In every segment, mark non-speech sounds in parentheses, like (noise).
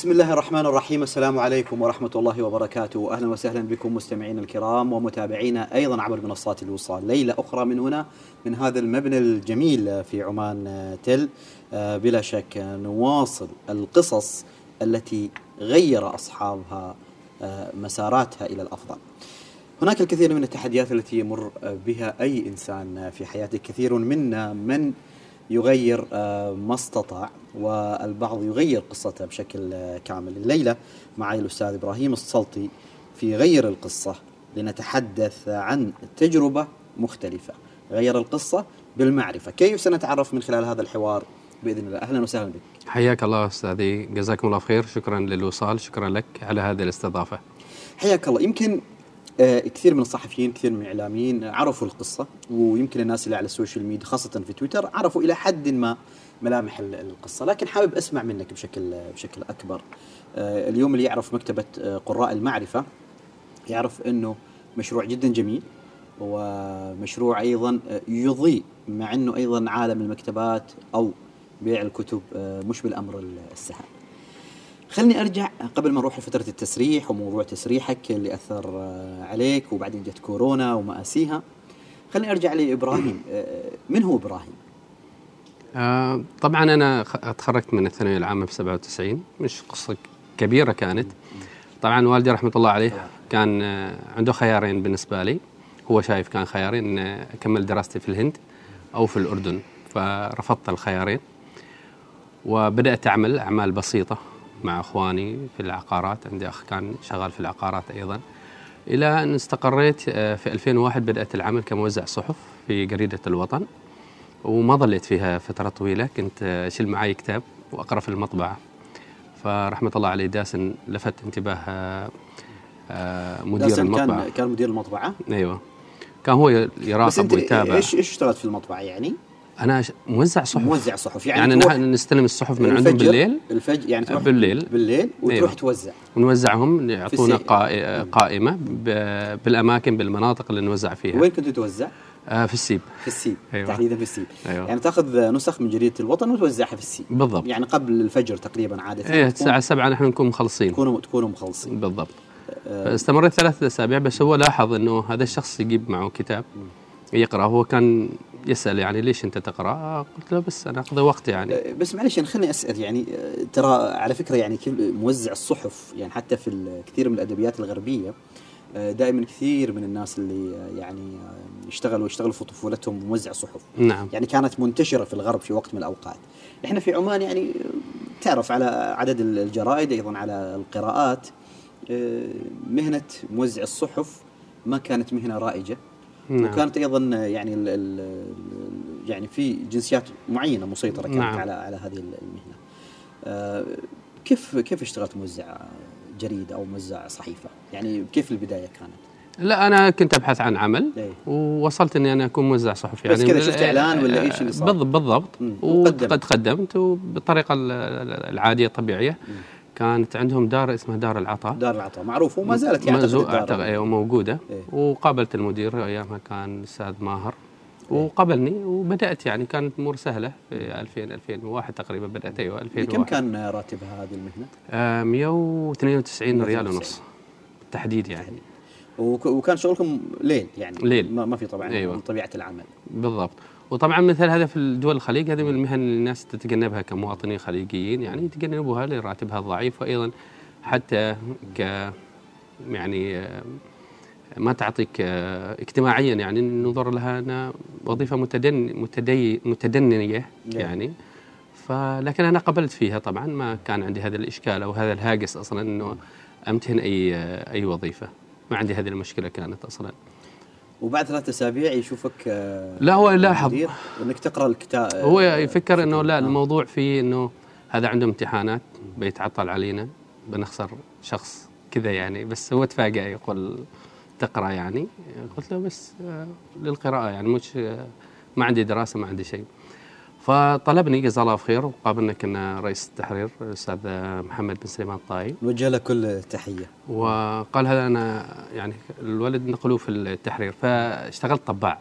بسم الله الرحمن الرحيم السلام عليكم ورحمة الله وبركاته أهلا وسهلا بكم مستمعينا الكرام ومتابعينا أيضا عبر منصات الوصال ليلة أخرى من هنا من هذا المبنى الجميل في عمان تل بلا شك نواصل القصص التي غير أصحابها مساراتها إلى الأفضل هناك الكثير من التحديات التي يمر بها أي إنسان في حياته. كثير منا من يغير آه، ما استطاع والبعض يغير قصته بشكل آه، كامل. الليلة معي الأستاذ إبراهيم السلطي في غير القصة لنتحدث عن تجربة مختلفة. غير القصة بالمعرفة. كيف سنتعرف من خلال هذا الحوار؟ بإذن الله. أهلا وسهلا بك. حياك الله أستاذي. جزاكم الله خير. شكرا للوصال. شكرا لك على هذه الاستضافة. حياك الله. يمكن كثير من الصحفيين كثير من الإعلاميين عرفوا القصة ويمكن الناس اللي على ال social media خاصة في تويتر عرفوا إلى حد ما ملامح ال- القصة. لكن حابب أسمع منك بشكل بشكل أكبر. آه، اليوم اللي يعرف مكتبة آه، قراء المعرفة يعرف إنه مشروع جدا جميل ومشروع أيضا آه، يضيء مع إنه أيضا عالم المكتبات أو بيع الكتب آه، مش بالأمر السهل. خلني أرجع قبل ما نروح لفترة التسريح وموضوع تسريحك اللي أثر آه، عليك وبعدين جت كورونا ومآسيها خلني أرجع لإبراهيم. (clears throat) آه، من هو إبراهيم؟ آه طبعا أنا تخرجت من الثانوية العامة في 97 مش قصة كبيرة كانت. طبعا والدي رحمة الله عليه كان آه عنده خيارين بالنسبة لي. هو شايف كان خيارين إن أكمل دراستي في الهند أو في الأردن فرفضت الخيارين. وبدأت أعمل أعمال بسيطة. مع اخواني في العقارات. عندي أخ كان شغال في العقارات أيضا. إلى أن استقريت آه، في 2001 بدأت العمل كموزع صحف في جريده الوطن وما ظليت فيها فترة طويلة. كنت أشيل معي كتاب وأقرأ في المطبعة. فرحمة الله عليه داسن لفت انتباه آه، آه، مدير داسن المطبعة. كان كان مدير المطبعة؟ أيوة. كان هو يراقب ويتابع. إيش إيش اشتغلت في المطبعة يعني؟ أنا ش- موزع صحف. موزع صحف. يعني, يعني, نحن نستلم الصحف من عندهم بالليل؟ الفجر يعني تروح بالليل. بالليل وتروح أيوة. توزع. ونوزعهم يعطونا السي- قائ- قائمة ب- بالأماكن بالمناطق اللي نوزع فيها. وين كنت توزع؟ آه، في السيب. في السيب أيوة. تحديدا في السيب. أيوة. يعني تاخذ نسخ من جريدة الوطن وتوزعها في السيب. بالضبط. يعني قبل الفجر تقريبا عادة. تكون- الساعة 7 نحن نكون مخلصين. تكونوا تكونوا مخلصين. بالضبط. استمريت ثلاثة أسابيع بس هو لاحظ أنه هذا الشخص يجيب معه كتاب. يقرأ هو كان يسأل يعني ليش أنت تقرأ؟ آه، قلت له بس أنا أقضي وقت يعني. أه، بس معلش أنا خليني أسأل يعني أه، ترى على فكرة يعني موزع الصحف يعني حتى في كثير من الأدبيات الغربية دائما كثير من الناس اللي أه، يعني أه، يشتغلوا يشتغلوا في طفولتهم موزع صحف. نعم. يعني كانت منتشرة في الغرب في وقت من الأوقات. إحنا في عمان يعني أه، تعرف على عدد الجرائد أيضا على القراءات أه، مهنة موزع الصحف ما كانت مهنة رائجة. نعم وكانت أيضا يعني ال ال يعني في جنسيات معينة مسيطرة كانت نعم. على على هذه المهنة. آه، كيف كيف اشتغلت موزع جريدة أو موزع صحيفة؟ يعني كيف البداية كانت؟ لا أنا كنت أبحث عن عمل إيه. ووصلت أني أنا أكون موزع صحفي بس يعني كذا شفت إعلان ولا إيش اللي صار؟ بالضبط بالضبط مم. وقد قدمت وبالطريقة ال- ال- العادية الطبيعية كانت عندهم دار اسمها دار العطاء. دار العطاء معروف وما زالت يعني اعتقد الدار. أيوه موجودة. إيه. وقابلت المدير أيامها كان الأستاذ ماهر. وقبلني وبدأت يعني كانت أمور سهلة في 2000 2001 تقريبا بدأت أيوه 2001 كم كان راتبها هذه المهنة؟ آه 192 ريال ونص. بالتحديد يعني. وك- وكان شغلكم ليل يعني ليل. ما, ما في طبعا أيوة. من طبيعة العمل. بالضبط. وطبعا مثل هذا في الدول الخليج هذه من المهن اللي الناس تتجنبها كمواطنين خليجيين يعني يتجنبوها لراتبها الضعيف وأيضا حتى ك يعني آه، ما تعطيك آه، اجتماعيا يعني ننظر لها أنها وظيفة متدن متدي متدنية نعم. يعني. فلكن أنا قبلت فيها طبعا ما كان عندي هذا الإشكال أو هذا الهاجس أصلا إنه أمتهن أي آه، أي وظيفة. ما عندي هذه المشكلة كانت أصلا. وبعد ثلاث أسابيع يشوفك آه، لا، هو لاحظ. المدير انك تقرأ الكتاب هو يفكر إنه لا آه. الموضوع فيه إنه هذا عنده امتحانات بيتعطل علينا بنخسر شخص كذا يعني بس هو تفاجأ يقول تقرأ يعني قلت له بس آه، للقراءة يعني مش آه، ما عندي دراسة ما عندي شيء فطلبني جزاه الله خير وقابلنا كنا رئيس التحرير الاستاذ محمد بن سليمان الطائي. نوجه له كل تحيه وقال هذا أنا يعني الولد نقلوه في التحرير فاشتغلت طباع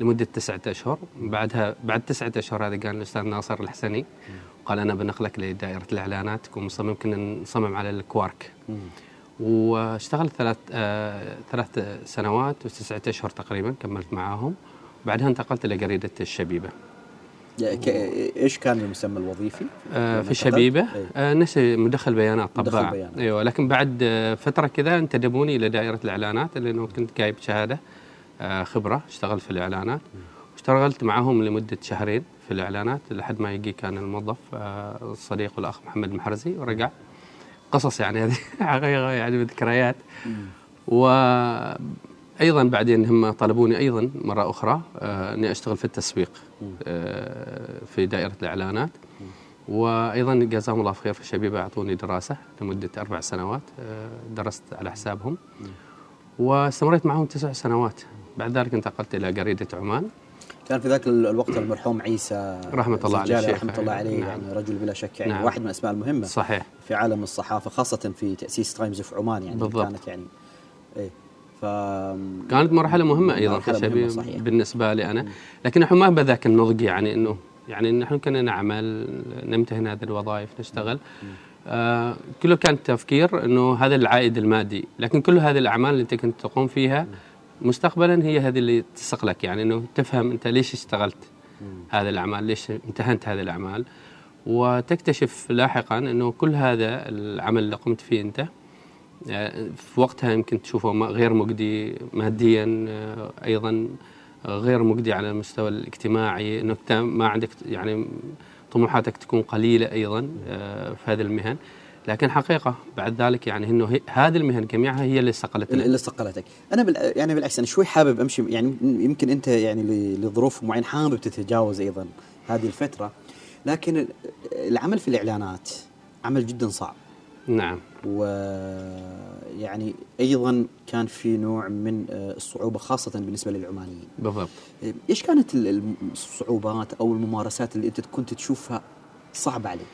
لمدة تسعة أشهر. بعدها بعد تسعة أشهر هذا قال الأستاذ ناصر الحسني قال أنا بنقلك لدائرة الإعلانات تكون مصمم كنا نصمم على الكوارك. واشتغلت ثلاث آه ثلاث سنوات وتسعة أشهر تقريبا كملت معاهم. بعدها انتقلت إلى جريده الشبيبة. إيش كان المسمى الوظيفي؟ آه في الشبيبه آه نسي مدخل بيانات مدخل بيانات. أيوه لكن بعد فترة كذا انتدبوني إلى دائرة الإعلانات لأنه كنت جايب شهادة آه خبرة اشتغلت في الإعلانات. اشتغلت معهم لمدة شهرين في الإعلانات لحد ما يجي كان الموظف آه الصديق والاخ محمد المحرزي ورجع. قصص يعني هذه (laughs) حقيقة يعني ذكريات وأيضا بعدين هم طلبوني أيضا مرة أخرى آه إني أشتغل في التسويق آه في دائرة الإعلانات. وأيضا جزاهم الله خير في الشبيبة أعطوني دراسة لمدة أربع سنوات آه درست على حسابهم. واستمريت معهم تسع سنوات. بعد ذلك انتقلت إلى جريده عمان. كان في ذاك الوقت المرحوم عيسى رحمة الله عليه الشيخ. رحمة الله عليه نعم. يعني رجل بلا شك يعني نعم. واحد من الأسماء المهمة صحيح. في عالم الصحافة خاصة في تأسيس Times of Oman يعني بالضبط. كانت يعني إيه. ف كانت مرحلة مهمة أيضا في الشبيبة بالنسبة لي أنا. لكن نحن ما بذاك النضج يعني انه يعني نحن كنا نعمل نمتهن هذه الوظائف نشتغل. آه كله كان تفكير إنه هذا العائد المادي. لكن كل هذه الأعمال اللي أنت كنت تقوم فيها مستقبلا هي هذه اللي تسقلك يعني إنه تفهم أنت ليش اشتغلت هذه الأعمال ليش امتهنت هذه الأعمال. وتكتشف لاحقا إنه كل هذا العمل اللي قمت فيه أنت في وقتها يمكن تشوفه غير مجدي ماديا أيضا غير مجدي على المستوى الاجتماعي. انك ما عندك يعني طموحاتك تكون قليلة أيضا في هذه المهن. لكن حقيقة بعد ذلك يعني إنه هذه المهن جميعها هي اللي استقلتني. اللي استقلتك. أنا بال يعني بالعكس أنا شوي حابب أمشي يعني يمكن أنت يعني لظروف معينة حابب تتجاوز أيضا هذه الفترة. لكن العمل في الإعلانات عمل جدا صعب. نعم. ويعني أيضا كان في نوع من الصعوبة خاصة بالنسبة للعمانيين. بالضبط. إيش كانت الصعوبات أو الممارسات اللي أنت كنت تشوفها صعبة عليك؟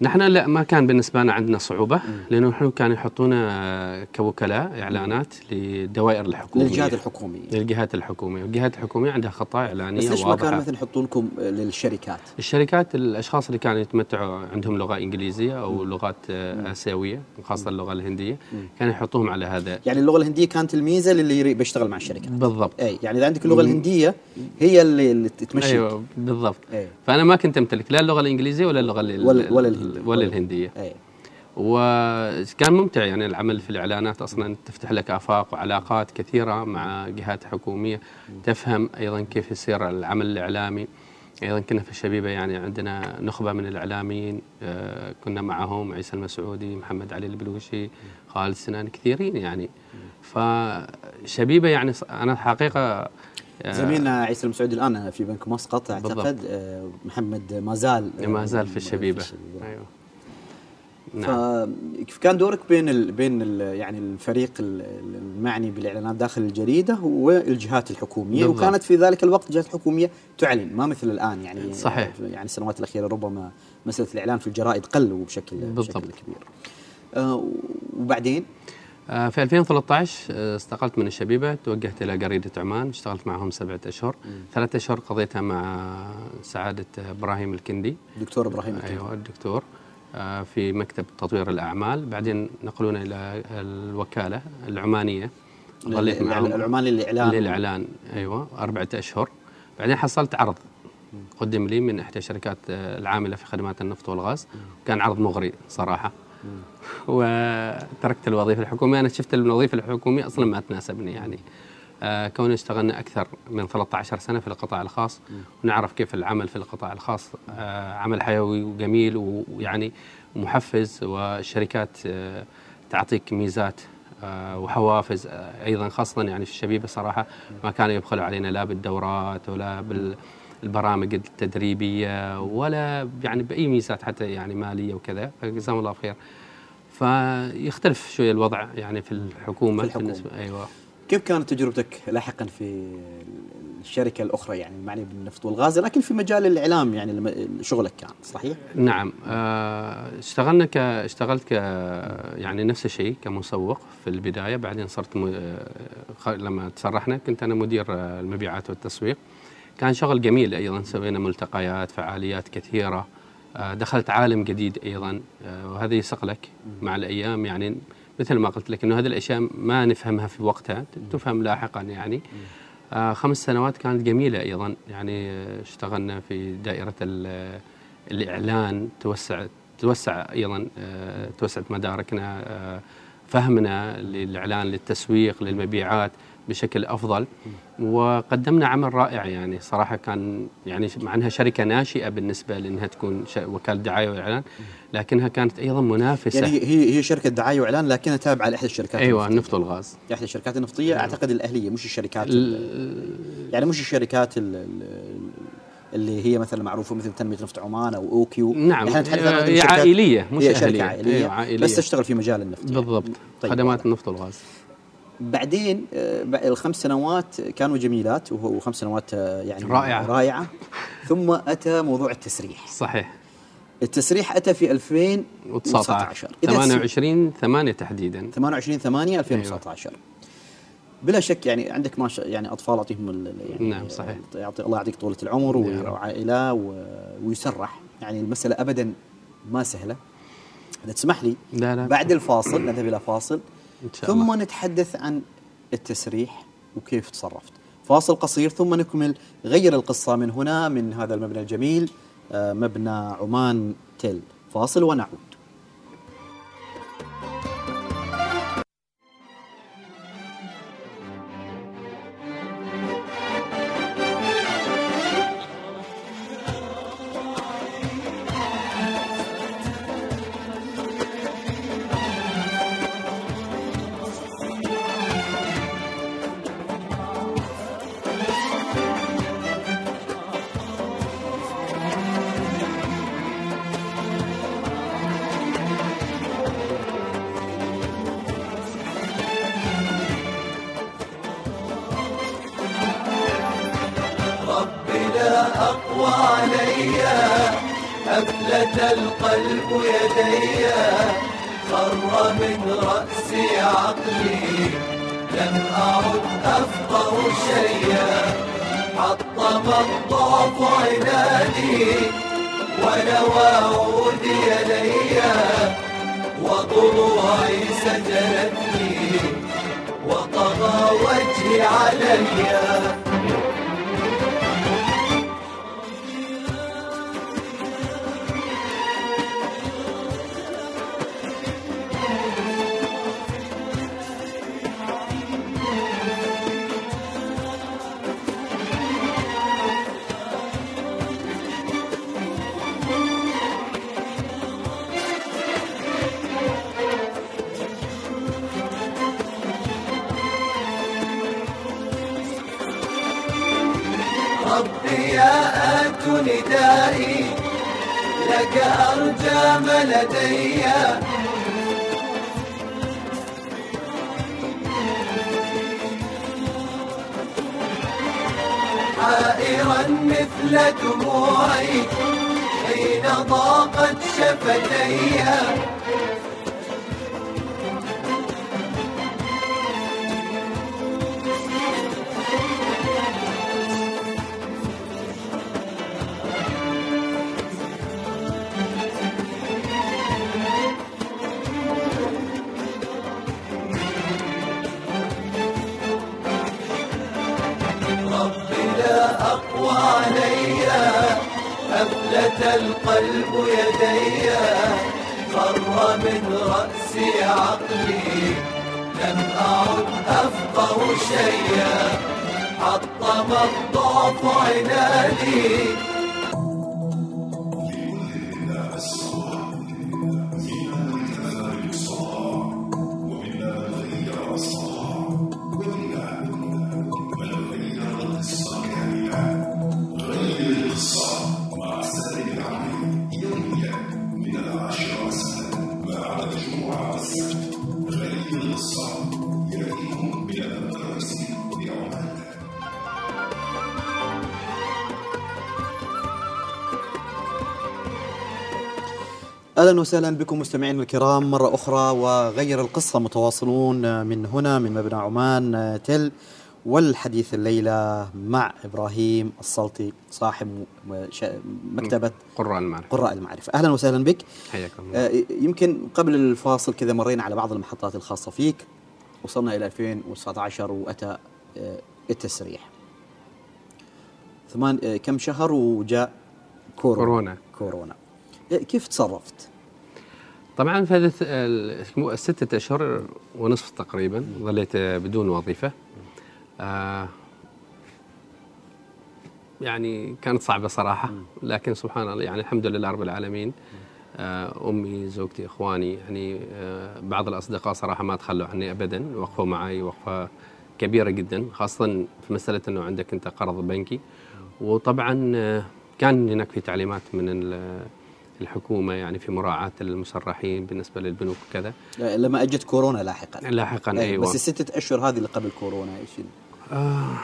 نحن لا ما كان بالنسبة لنا عندنا صعوبة لأنه نحن كانوا يحطونا كوكلاء إعلانات للدوائر الحكومية. للجهات الحكومية. للجهات الحكومية، الجهات الحكومية عندها خطايا إعلانية بس ليش ما كانوا مثلا يحطونكم للشركات؟ الشركات الأشخاص اللي كانوا يتمتعوا عندهم لغة إنجليزية أو لغات آسيوية خاصة اللغة الهندية كانوا يحطوهم على هذا. يعني اللغة الهندية كانت الميزه للي بيشتغل مع الشركات. بالضبط. اي يعني إذا عندك اللغة الهندية هي اللي, اللي تمشيك أيوه بالضبط. أي. فأنا ما كنت أمتلك لا اللغة الإنجليزية ولا اللغة ولا, ولا ولا الهندية. أي. وكان ممتع يعني العمل في الإعلانات. أصلا تفتح لك آفاق وعلاقات كثيرة مع جهات حكومية. تفهم أيضا كيف يصير العمل الإعلامي. أيضا كنا في الشبيبة يعني عندنا نخبة من الإعلاميين. آه كنا معهم عيسى المسعودي محمد علي البلوشي خالد سنان كثيرين يعني. فشبيبة يعني أنا حقيقة زميلنا عيسى المسعودي الآن في بنك مسقط أعتقد بالضبط. محمد ما زال ما زال في الشبيبة, في الشبيبة. أيوه نعم. فكيف كان دورك بين ال بين ال يعني الفريق المعني بالإعلانات داخل الجريدة والجهات الحكومية بالضبط. وكانت في ذلك الوقت الجهات الحكوميه تعلن ما مثل الآن يعني صحيح يعني السنوات الأخيرة ربما مسألة الإعلان في الجرائد قلوا بشكل بالضبط. بشكل كبير آه وبعدين آه في 2013 استقلت من الشبيبة توجهت إلى جريده عمان اشتغلت معهم سبعة أشهر. ثلاثة أشهر قضيتها مع سعادة إبراهيم الكندي. دكتور إبراهيم الكندي. أيوه الدكتور في مكتب تطوير الأعمال. بعدين نقلونا إلى الوكالة العمانية. ظليت معهم. العماني للإعلان. للإعلان أيوة أربعة أشهر. بعدين حصلت عرض. قدم لي من إحدى الشركات العاملة في خدمات النفط والغاز. كان عرض مغري صراحة. وتركت الوظيفة الحكومية. أنا شفت الوظيفة الحكومية أصلا ما تناسبني يعني. آه كوني اشتغلنا أكثر من 13 سنة في القطاع الخاص ونعرف كيف العمل في القطاع الخاص آه عمل حيوي وجميل ويعني محفز والشركات آه تعطيك ميزات وحوافز أيضا خاصة يعني في الشبيبة صراحة ما كانوا يبخلوا علينا لا بالدورات ولا بالبرامج التدريبية ولا يعني بأي ميزات حتى يعني مالية وكذا فجزاهم الله خير. فيختلف شوية الوضع يعني في الحكومة, في الحكومة. بالنسبة أيوة. كيف كانت تجربتك لاحقا في الشركة الأخرى؟ يعني المعني بالنفط والغاز لكن في مجال الإعلام يعني شغلك كان صحيح؟ نعم. اشتغلنا ك اشتغلت ك يعني نفس الشيء كمسوق في البداية بعدين صرت م... لما تسرحنا كنت أنا مدير المبيعات والتسويق. كان شغل جميل أيضا سوينا ملتقيات فعاليات كثيرة. آه، دخلت عالم جديد أيضا. آه، وهذا يسق مع الأيام يعني مثل ما قلت لك إنه هذه الأشياء ما نفهمها في وقتها تفهم لاحقا يعني. آه خمس سنوات كانت جميلة أيضا. يعني اشتغلنا في دائرة الإعلان توسع توسع أيضا آه توسعت مداركنا فهمنا للإعلان للتسويق للمبيعات. بشكل أفضل. وقدمنا عمل رائع يعني صراحة كان يعني مع أنها شركة ناشئة بالنسبة لأنها تكون وكالة دعاية وإعلان لكنها كانت أيضا منافسة. يعني هي هي شركة دعاية وإعلان لكنها تابعة لإحدى الشركات أيوه النفط والغاز إحدى الشركات النفطية أيوة. أعتقد الأهلية مش الشركات يعني مش الشركات اللي هي مثلا معروفة مثل تنمية نفط عمان أو أوكيو. نعم. هي عائلية مش هي شركة عائلية, أيوة عائلية. بس تشتغل في مجال النفط بالضبط. يعني. طيب. خدمات النفط والغاز بعدين آه، الخمس سنوات كانوا جميلات وهو خمس سنوات آه، يعني رائعة. رائعة. ثم أتى موضوع التسريح. صحيح. التسريح أتى في 2019 28 8 تحديدا. 28 8 2019 أيوة. بلا شك يعني عندك ما يعني أطفال اعطيهم يعني نعم صحيح. يعطي الله يعطيك طولة العمر نعم. وعائلة ويسرح. يعني المسألة ابدا ما سهلة. إذا تسمح لي لا لا. بعد الفاصل نذهب إلى فاصل. ثم الله. نتحدث عن التسريح وكيف تصرفت. فاصل قصير ثم نكمل غير القصة من هنا من هذا المبنى الجميل آه، مبنى عمان تيل فاصل ونعود. أقوى علي أفلت القلب يدي خر من رأسي عقلي لم أعد أفقه شيئا. حطم الضعف عناني ونوى عودي يدي وضلوعي سجلتني وطغى وجهي عليا داري لك أرجى ما لدي. حائرا مثل دموعي حين ضاقت شفتيها شيا حطم الضعف عنادي أهلا وسهلا بكم مستمعينا الكرام مرة أخرى وغير القصة متواصلون من هنا من مبنى عمان تل والحديث الليلة مع إبراهيم السلطي صاحب مكتبة قراء المعرفة. قراء المعرفة. أهلا وسهلا بك. حياكم الله. آه، يمكن قبل الفاصل كذا مرينا على بعض المحطات الخاصة فيك وصلنا إلى 2019 وأتى آه، التسريح. ثمان آه، كم شهر وجاء كورونا؟ كورونا, كورونا. كيف تصرفت؟ طبعا في هذه الستة أشهر ونصف تقريبا ظليت بدون وظيفة. آه يعني كانت صعبة صراحة لكن سبحان الله يعني الحمد لله رب العالمين. آه أمي زوجتي إخواني يعني آه بعض الأصدقاء صراحة ما تخلوا عني أبدا وقفوا معي وقفة كبيرة جدا خاصة في مسألة أنه عندك أنت قرض بنكي. وطبعا آه كان هناك في تعليمات من الحكومة يعني في مراعاة المسرحين بالنسبة للبنوك وكذا. لما أجت كورونا لاحقا. لاحقا إيه، أيوه. بس الستة أشهر هذه اللي قبل كورونا إيش آه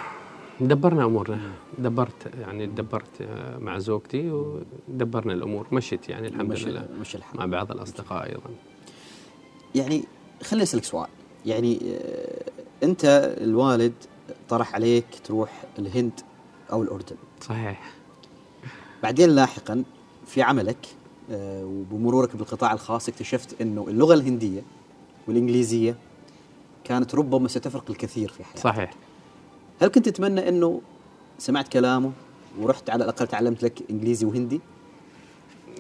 دبرنا أمورنا. دبرت يعني دبرت آه، مع زوجتي ودبرنا الأمور. مشت يعني الحمد مش لله. مش الحمد مع بعض الأصدقاء أيضا. يعني خليني أسألك سؤال. يعني آه، أنت الوالد طرح عليك تروح الهند أو الأردن. صحيح. بعدين لاحقا في عملك وبمرورك بالقطاع الخاص اكتشفت إنه اللغة الهندية والإنجليزية كانت ربما ستفرق الكثير في حياتك. صحيح. هل كنت تتمنى إنه سمعت كلامه ورحت على الأقل تعلمت لك إنجليزي وهندي؟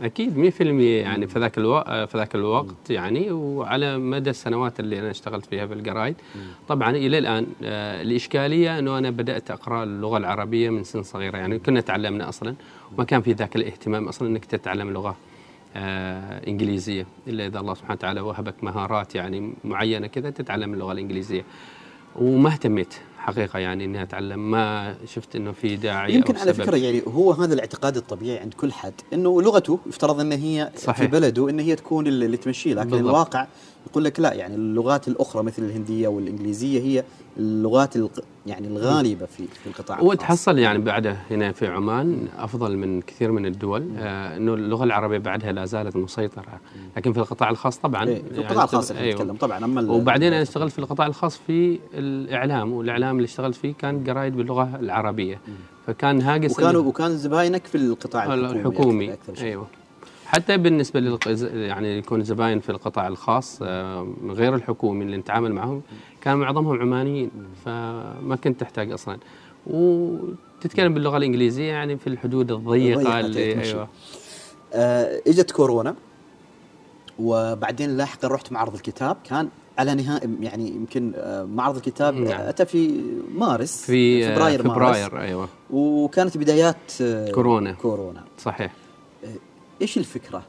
أكيد 100% يعني في ذاك الوقت في ذاك الوقت يعني وعلى مدى السنوات اللي أنا اشتغلت فيها في الجرايد. طبعا إلى الآن آه، الإشكالية إنه أنا بدأت أقرأ اللغة العربية من سن صغيرة. يعني كنا تعلمنا أصلا وما كان في ذاك الاهتمام أصلا إنك تتعلم لغة. آه إنجليزية. إلا إذا الله سبحانه وتعالى وهبك مهارات يعني معينة كذا تتعلم اللغة الإنجليزية. وما اهتميت. حقيقة يعني إني أتعلم. ما شفت إنه في داعي يمكن على فكرة يعني هو هذا الاعتقاد الطبيعي عند كل حد إنه لغته يفترض إن هي صحيح. في بلده إن هي تكون اللي تمشيه لكن بالضبط. الواقع يقول لك لا يعني اللغات الأخرى مثل الهندية والإنجليزية هي اللغات يعني الغالبة في في القطاع وتحصل يعني بعد هنا في عمان أفضل من كثير من الدول. آه إنه اللغة العربية بعدها لا زالت مسيطرة. لكن في القطاع الخاص طبعا إيه في القطاع يعني الخاص أيوه. نتكلم طبعا أما وبعدين أنا اشتغلت في القطاع الخاص في الإعلام والإعلام اللي اشتغلت فيه كان قرايد باللغة العربية. فكان هاجس وكانوا وكان زباينك في القطاع الحكومي, الحكومي. أيوه. حتى بالنسبة لل يعني يكون زباين في القطاع الخاص آه، غير الحكومي اللي نتعامل معهم كان معظمهم عمانيين فما كنت تحتاج أصلا. وتتكلم باللغة الإنجليزية يعني في الحدود الضيقة اللي أيوه. آه إجت كورونا وبعدين لاحقا رحت معرض الكتاب كان على نهاية يعني يمكن آه، معرض الكتاب نعم. أتى في مارس في فبراير فبراير مارس. أيوه. وكانت بدايات كورونا. كورونا. صحيح. إيش الفكرة؟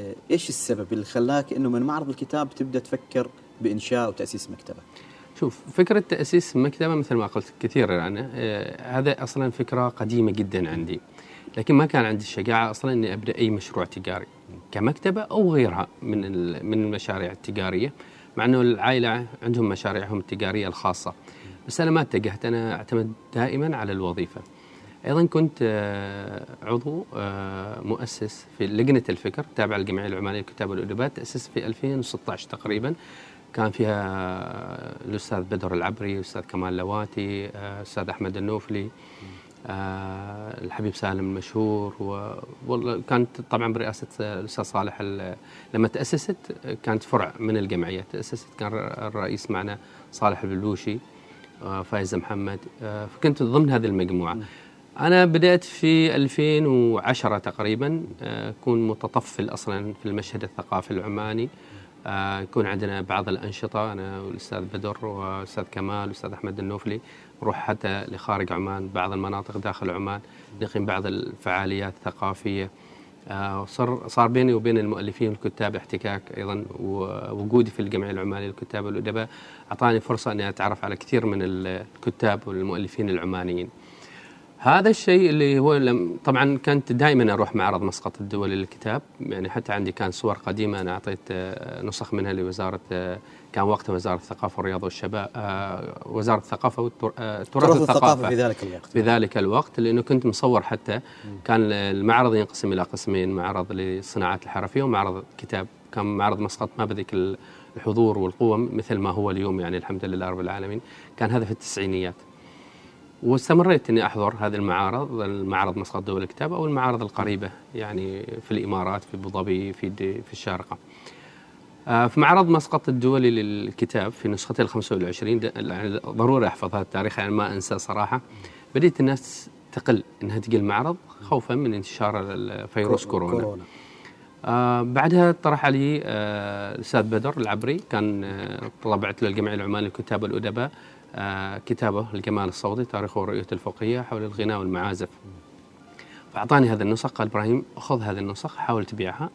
آه، إيش السبب اللي خلاك إنه من معرض الكتاب تبدأ تفكر بإنشاء وتأسيس مكتبه؟ شوف فكرة تأسيس مكتبة مثل ما قلت كثير أنا آه هذا أصلا فكرة قديمة جدا عندي. لكن ما كان عندي الشجاعة أصلا إني أبدأ أي مشروع تجاري كمكتبة أو غيرها من من المشاريع التجارية. مع أنه العائلة عندهم مشاريعهم التجارية الخاصة. بس أنا ما اتجهت أنا أعتمد دائما على الوظيفة. أيضا كنت آه، عضو آه، مؤسس في لجنة الفكر تابع للجمعية العمانية للكتاب والادباء تاسس في 2016 تقريبا. كان فيها آه، الأستاذ بدر العبري الأستاذ كمال لواتي الأستاذ أحمد النوفلي. الحبيب سالم المشهور وكانت طبعا برئاسة الأستاذ صالح لما تأسست كانت فرع من الجمعية. تأسست كان الرئيس معنا صالح البلوشي فايز محمد. فكنت ضمن هذه المجموعة. أنا بدأت في 2010 تقريبا آه، أكون متطفل أصلا في المشهد الثقافي العماني. آه، يكون عندنا بعض الأنشطة أنا والأستاذ بدر والأستاذ كمال والأستاذ أحمد النوفلي. نروح حتى لخارج عمان بعض المناطق داخل عمان نقيم بعض الفعاليات الثقافية. آه، صار صار بيني وبين المؤلفين والكتاب احتكاك أيضا ووجودي في الجمعية العمانية للكتاب والأدباء. أعطاني فرصة أني أتعرف على كثير من الكتاب والمؤلفين العمانيين. هذا الشيء اللي هو لم طبعا كنت دائما أروح معرض مسقط الدولي للكتاب. يعني حتى عندي كان صور قديمة أنا أعطيت آه، نسخ منها لوزارة آه، كان وقتها وزارة الثقافة والرياضة والشباب آه، وزارة الثقافة والتراث الثقافة في ذلك الوقت. في ذلك الوقت لأنه كنت مصور حتى. كان المعرض ينقسم إلى قسمين معرض للصناعات الحرفية ومعرض كتاب. كان معرض مسقط ما بذيك الحضور والقوة مثل ما هو اليوم يعني الحمد لله رب العالمين. كان هذا في التسعينيات. واستمريت إني أحضر هذه المعارض المعرض مسقط دول الكتاب أو المعارض القريبة يعني في الإمارات في أبو ظبي في في الشارقة. آه، في معرض مسقط الدولي للكتاب في نسخته ال 25 يعني ضروري احفظ هذا التاريخ يعني ما انسى صراحة. بديت الناس تقل إنها تجي المعرض خوفا من انتشار فيروس كورونا, كورونا. آه بعدها طرح علي آه الاستاذ بدر العبري كان آه طبعت له الجمعية العمانية للكتاب والادباء آه كتابه الجمال الصوتي تاريخ ورؤية الفقهيه حول الغناء والمعازف. فأعطاني هذا النسخ قال إبراهيم خذ هذه النسخ حاول تبيعها.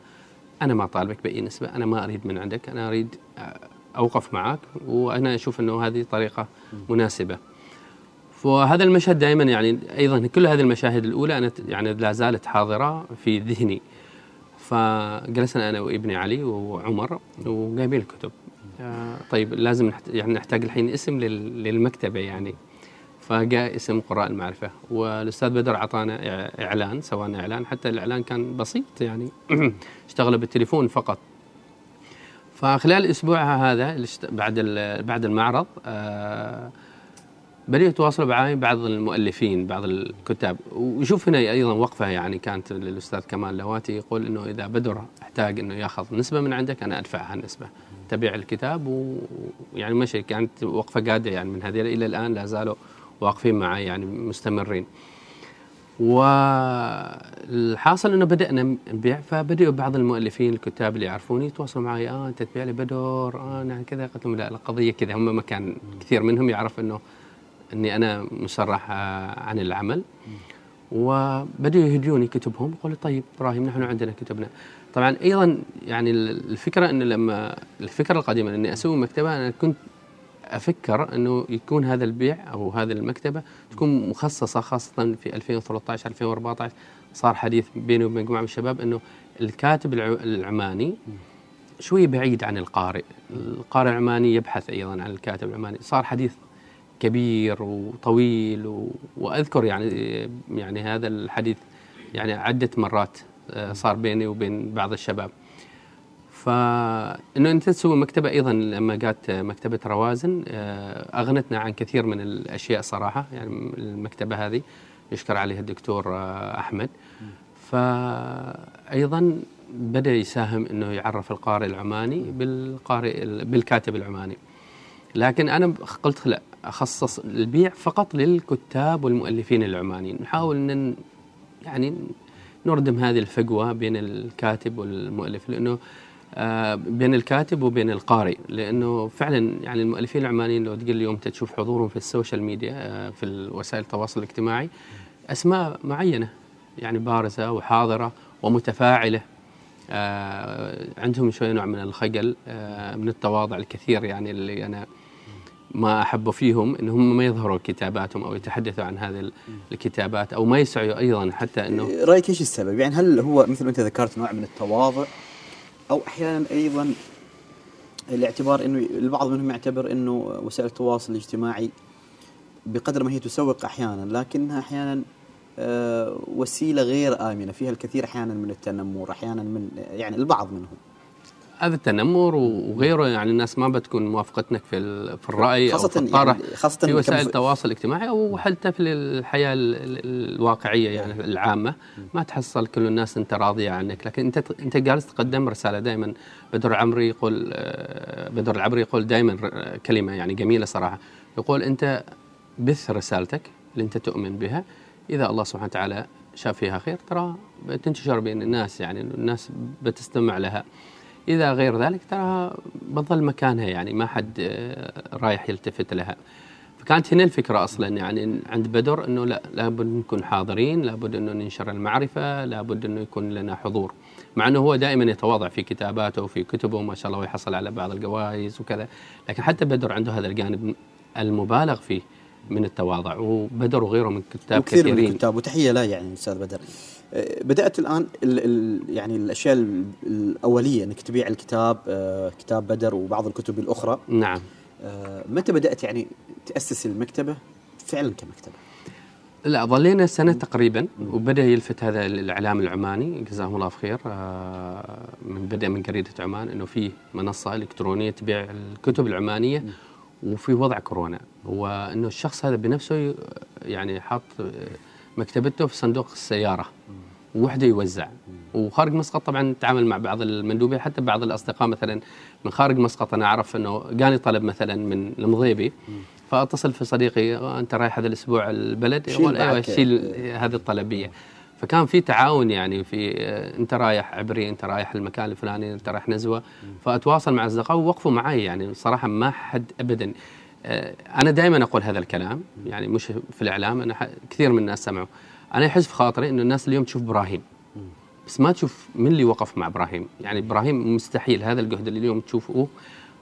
أنا ما طالبك بأي نسبة أنا ما أريد من عندك أنا أريد آه، أوقف معك وأنا أشوف إنه هذه طريقة مناسبة. وهذا المشهد دائما يعني أيضا كل هذه المشاهد الأولى أنا يعني لا زالت حاضرة في ذهني. فجلسنا أنا وابني علي وعمر وجايبين الكتب. آه طيب لازم يعني نحتاج الحين اسم للمكتبة يعني. فجاء اسم قراء المعرفة. والأستاذ بدر أعطانا إعلان سوانا إعلان حتى الإعلان كان بسيط يعني. (clears throat) اشتغل بالتليفون فقط. فخلال الأسبوع هذا بعد بعد المعرض آه بدأوا يتواصلوا معي بعض المؤلفين بعض الكتاب. وشوف هنا أيضا وقفة يعني كانت للأستاذ كمال لواتي يقول إنه إذا بدر احتاج إنه يأخذ نسبة من عندك أنا ادفعها النسبة تبيع الكتاب ويعني مشي. كانت وقفة قادة يعني من هذه إلى الآن لا زالوا واقفين معي يعني مستمرين. والحاصل إنه بدأنا نبيع فبدأوا بعض المؤلفين الكتاب اللي يعرفوني يتواصلوا معي. آه أنت تبيع لي بدر آه نعم كذا. قلت لهم لا القضية كذا. هم ما كان كثير منهم يعرف إنه إني أنا مسرح عن العمل. وبدأوا يهدوني كتبهم. يقولوا طيب إبراهيم نحن عندنا كتبنا. طبعا أيضا يعني الفكرة ان لما الفكرة القديمة إني أسوي مكتبة أنا كنت أفكر إنه يكون هذا البيع أو هذه المكتبة تكون مخصصة خاصة في 2013 2014 صار حديث بيني وبين مجموعه من الشباب إنه الكاتب العماني شوي بعيد عن القارئ، القارئ العماني يبحث أيضا عن الكاتب العماني، صار حديث كبير وطويل و... وأذكر يعني يعني هذا الحديث يعني عدة مرات آه، صار بيني وبين بعض الشباب. فانه أنت تسوي مكتبة أيضا لما جات مكتبة روازن. آه، أغنتنا عن كثير من الأشياء صراحة يعني المكتبة هذه يشكر عليها الدكتور آه، أحمد. فايضا بدأ يساهم إنه يعرف القارئ العماني بالقارئ بالكاتب العماني. لكن أنا قلت لا أخصص البيع فقط للكتاب والمؤلفين العمانيين. نحاول إن يعني نردم هذه الفجوه بين الكاتب والمؤلف لأنه بين الكاتب وبين القارئ لأنه فعلا يعني المؤلفين العمانيين لو تقول اليوم تشوف حضورهم في ال social media آه، في وسائل التواصل الاجتماعي أسماء معينة يعني بارزة وحاضرة ومتفاعلة آه، عندهم شوي نوع من الخجل من التواضع الكثير يعني اللي أنا ما احبه فيهم إن هم ما يظهروا كتاباتهم أو يتحدثوا عن هذه الكتابات أو ما يسعوا أيضا حتى إنه رأيك إيش السبب؟ يعني هل هو مثل ما أنت ذكرت نوع من التواضع أو أحيانا أيضا الاعتبار إنه البعض منهم يعتبر إنه وسائل التواصل الاجتماعي بقدر ما هي تسوق أحيانا لكنها أحيانا آه، وسيلة غير آمنة فيها الكثير أحيانا من التنمر أحيانا من يعني البعض منهم. هذا التنمر وغيره يعني الناس ما بتكون موافقتك في في الرأي خاصة أو في يعني خاصة في وسائل التواصل الاجتماعي أو حتى في الحياة الواقعية يعني العامة. ما تحصل كل الناس أنت راضيه عنك. لكن أنت أنت جالس تقدم رسالة دائما بدر العمري يقول آه، بدر العمري يقول دائما كلمة يعني جميلة صراحة. يقول أنت بث رسالتك اللي أنت تؤمن بها. إذا الله سبحانه وتعالى شاف فيها خير ترى بتنتشر بين الناس يعني الناس بتستمع لها. إذا غير ذلك ترى بتظل مكانها يعني ما حد آه، رايح يلتفت لها. فكانت هنا الفكرة أصلا يعني عند بدر أنه لا لابد نكون حاضرين لابد أنه ننشر المعرفة لابد أنه يكون لنا حضور. مع أنه هو دائما يتواضع في كتاباته وفي كتبه ما شاء الله ويحصل على بعض الجوائز وكذا. لكن حتى بدر عنده هذا الجانب المبالغ فيه. من التواضع وبدر وغيره من كتاب كثير كثيرين. من الكتاب وتحية لا يعني أستاذ بدر. آه، بدأت الآن ال ال يعني الأشياء الأولية إنك تبيع الكتاب آه، كتاب بدر وبعض الكتب الأخرى. نعم. آه، متى بدأت يعني تأسس المكتبة؟ فعلا كمكتبة. لا ظلينا سنة تقريبا وبدأ يلفت هذا الإعلام العماني جزاهم الله خير من بدا من جريده عمان إنه في منصة إلكترونية تبيع الكتب العمانية. وفي وضع كورونا. وانه الشخص هذا بنفسه يعني حاط مكتبته في صندوق السيارة. ووحده يوزع. وخارج مسقط طبعا تعامل مع بعض المندوبين حتى بعض الأصدقاء مثلا من خارج مسقط أنا أعرف إنه جاني طلب مثلا من المضيبي. فأتصل في صديقي أنت رايح هذا الأسبوع البلد؟ يقول أيوه. شيل هذه الطلبية. فكان في تعاون يعني في آه، انت رايح عبري انت رايح المكان الفلاني انت رايح نزوة. فأتواصل مع أصدقائي ووقفوا معي يعني صراحة ما حد ابدا. آه، أنا دائما أقول هذا الكلام يعني مش في الإعلام أنا كثير من الناس سمعوا. أنا يحس في خاطري إنه الناس اليوم تشوف إبراهيم. بس ما تشوف من اللي وقف مع إبراهيم. يعني إبراهيم مستحيل هذا الجهد اللي اليوم تشوفوه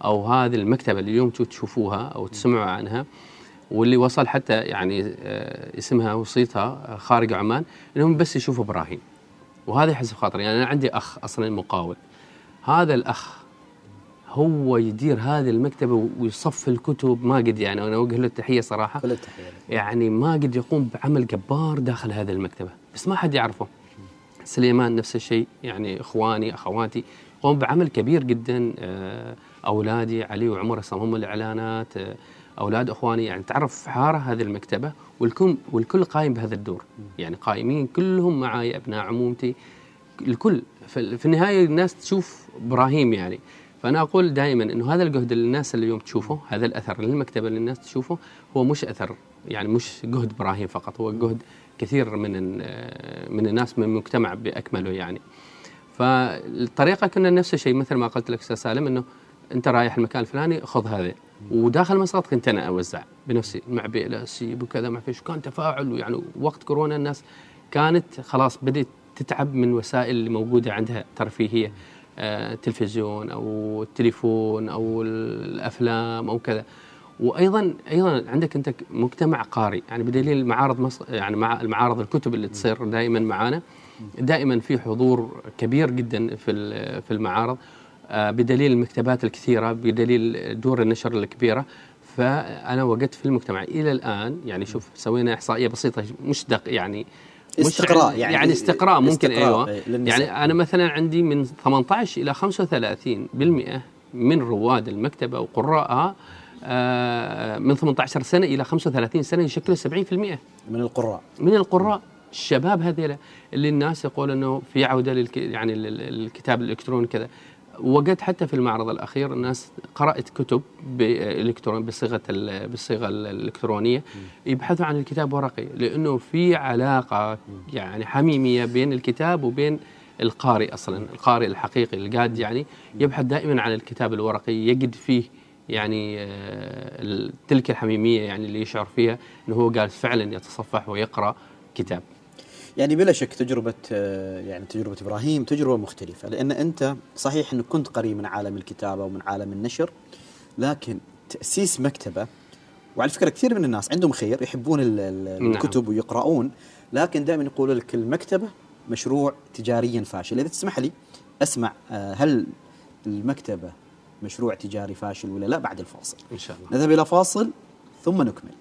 أو هذه المكتبة اللي اليوم تشوفوها أو تسمعوا عنها. واللي وصل حتى يعني آه، اسمها وصيتها آه، خارج عمان إنهم بس يشوفوا إبراهيم. وهذا يحس في خاطري. يعني أنا عندي أخ أصلا مقاول. هذا الأخ هو يدير هذه المكتبة ويصف الكتب. ما قد يعني أنا أوجه له التحية صراحة. كل التحية لك. يعني ما قد يقوم بعمل جبار داخل هذه المكتبة. بس ما حد يعرفه. سليمان نفس الشيء. يعني إخواني أخواتي قوم بعمل كبير جدا. آه، أولادي علي وعمر يصمموا الإعلانات. أولاد إخواني يعني تعرف حارة هذه المكتبة والكل والكل قايم بهذا الدور. يعني قائمين كلهم معي أبناء عمومتي. الكل في النهاية الناس تشوف إبراهيم يعني. فأنا أقول دائما أنه هذا الجهد اللي الناس اليوم تشوفه هذا الأثر للمكتبة اللي الناس تشوفه هو مش أثر يعني مش جهد إبراهيم فقط هو جهد كثير من من الناس من المجتمع بأكمله يعني. فالطريقة كنا نفس الشيء مثل ما قلت لك أستاذ سالم أنه أنت رايح المكان الفلاني خذ هذا وداخل مسقط كنت أنا أوزع بنفسي مع بيئة سيب وكذا ما فيش كان تفاعل يعني وقت كورونا الناس كانت خلاص بدأت تتعب من وسائل اللي موجودة عندها ترفيهية آه، تلفزيون أو التليفون أو الأفلام أو كذا. وأيضا أيضا عندك أنت مجتمع قاري يعني بدليل معارض مصر يعني مع المعارض الكتب اللي تصير دائما معانا دائما في حضور كبير جدا في في المعارض. بدليل المكتبات الكثيرة بدليل دور النشر الكبيرة. فأنا وجدت في المجتمع إلى الآن يعني شوف سوينا إحصائية بسيطة مش دق يعني مش استقراء يعني, يعني- يعني استقراء ممكن استقراء، أيوه. إيه، للنساء. يعني أنا مثلا عندي من 18 إلى 35% من رواد المكتبة وقراءها آه، من 18 سنة إلى 35 سنة يشكلوا 70% من القراء. من القراء. الشباب هذيلا اللي الناس يقول إنه في عودة للك يعني للكتاب الإلكتروني كذا. وجدت حتى في المعرض الأخير الناس قرأت كتب بالكترون بصيغة ال- بالصيغه ال- الإلكترونية يبحثوا عن الكتاب ورقي لأنه في علاقة يعني حميمية بين الكتاب وبين القارئ أصلا القارئ الحقيقي اللي قاعد يعني يبحث دائما عن الكتاب الورقي يجد فيه يعني آه، تلك الحميمية يعني اللي يشعر فيها إنه هو قال فعلا يتصفح ويقرأ كتاب. يعني بلا شك تجربة آه، يعني تجربة إبراهيم تجربة مختلفة لأن أنت صحيح أنك كنت قريب من عالم الكتابة ومن عالم النشر لكن تأسيس مكتبة وعلى فكرة كثير من الناس عندهم خير يحبون نعم. الكتب ويقرؤون لكن دائما يقولوا لك المكتبة مشروع تجاريا فاشل. إذا تسمح لي أسمع آه، هل المكتبة مشروع تجاري فاشل ولا لا بعد الفاصل؟ إن شاء الله. نذهب إلى فاصل ثم نكمل.